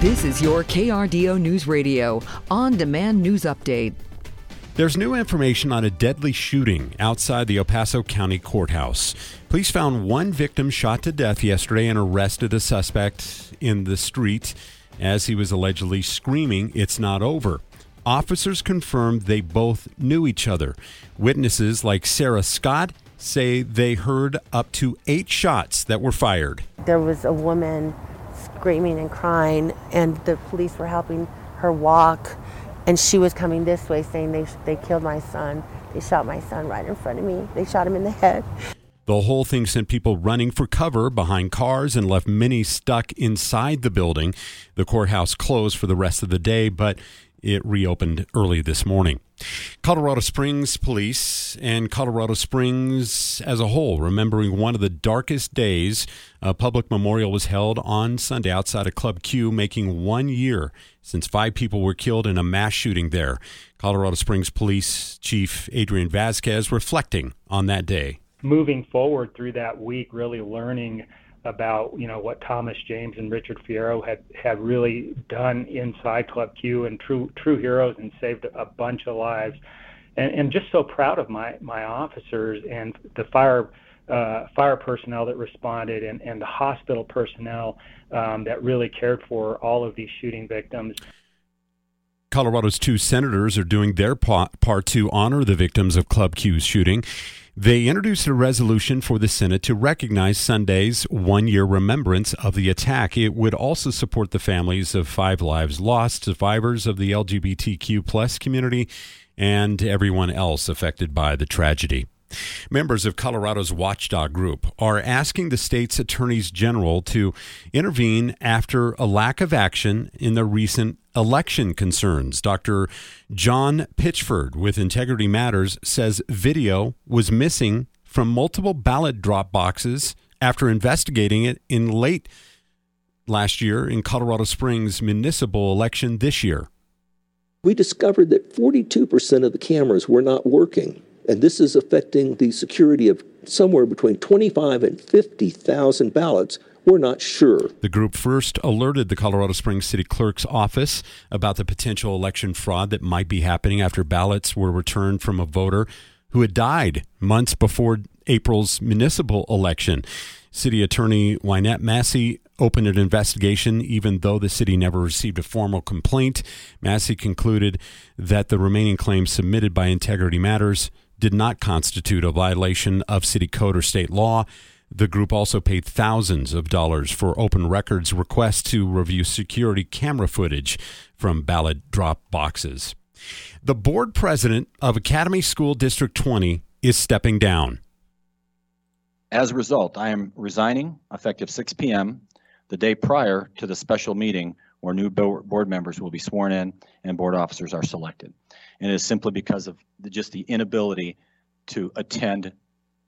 This is your KRDO News Radio on demand news update. There's new information on a deadly shooting outside the El Paso County Courthouse. Police found one victim shot to death yesterday and arrested a suspect in the street as he was allegedly screaming, It's not over. Officers confirmed they both knew each other. Witnesses like Sarah Scott say they heard up to eight shots that were fired. There was a woman screaming and crying, and the police were helping her walk. And she was coming this way saying, they, they killed my son. They shot my son right in front of me. They shot him in the head. The whole thing sent people running for cover behind cars and left many stuck inside the building. The courthouse closed for the rest of the day, but it reopened early this morning. Colorado Springs Police and Colorado Springs as a whole, remembering one of the darkest days, a public memorial was held on Sunday outside of Club Q, making one year since five people were killed in a mass shooting there. Colorado Springs Police Chief Adrian Vasquez reflecting on that day. Moving forward through that week, really learning about you know what Thomas James and Richard Fierro had had really done inside Club Q and true true heroes and saved a bunch of lives, and, and just so proud of my my officers and the fire. Uh, fire personnel that responded and, and the hospital personnel um, that really cared for all of these shooting victims. Colorado's two senators are doing their part to honor the victims of Club Q's shooting. They introduced a resolution for the Senate to recognize Sunday's one year remembrance of the attack. It would also support the families of five lives lost, survivors of the LGBTQ plus community, and everyone else affected by the tragedy. Members of Colorado's watchdog group are asking the state's attorneys general to intervene after a lack of action in the recent election concerns. Dr. John Pitchford with Integrity Matters says video was missing from multiple ballot drop boxes after investigating it in late last year in Colorado Springs municipal election this year. We discovered that 42% of the cameras were not working and this is affecting the security of somewhere between 25 and 50,000 ballots. We're not sure. The group first alerted the Colorado Springs City Clerk's office about the potential election fraud that might be happening after ballots were returned from a voter who had died months before April's municipal election. City Attorney Wynetta Massey opened an investigation, even though the city never received a formal complaint. Massey concluded that the remaining claims submitted by Integrity Matters did not constitute a violation of city code or state law. The group also paid thousands of dollars for Open Records requests to review security camera footage from ballot drop boxes. The board president of Academy School District 20 is stepping down. As a result, I am resigning effective 6 p.m. the day prior to the special meeting where new board members will be sworn in and board officers are selected. And it is simply because of the, just the inability to attend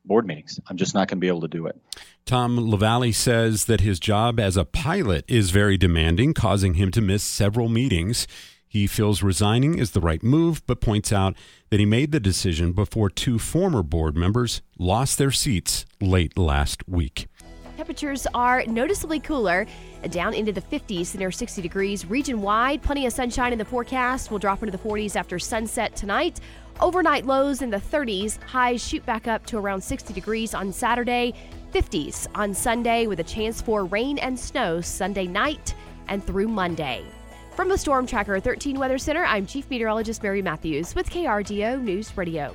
board meetings. I'm just not going to be able to do it. Tom LaValley says that his job as a pilot is very demanding, causing him to miss several meetings. He feels resigning is the right move, but points out that he made the decision before two former board members lost their seats late last week. Temperatures are noticeably cooler, down into the 50s near 60 degrees region wide. Plenty of sunshine in the forecast. We'll drop into the 40s after sunset tonight. Overnight lows in the 30s. Highs shoot back up to around 60 degrees on Saturday. 50s on Sunday with a chance for rain and snow Sunday night and through Monday. From the Storm Tracker 13 Weather Center, I'm Chief Meteorologist Mary Matthews with KRDO News Radio.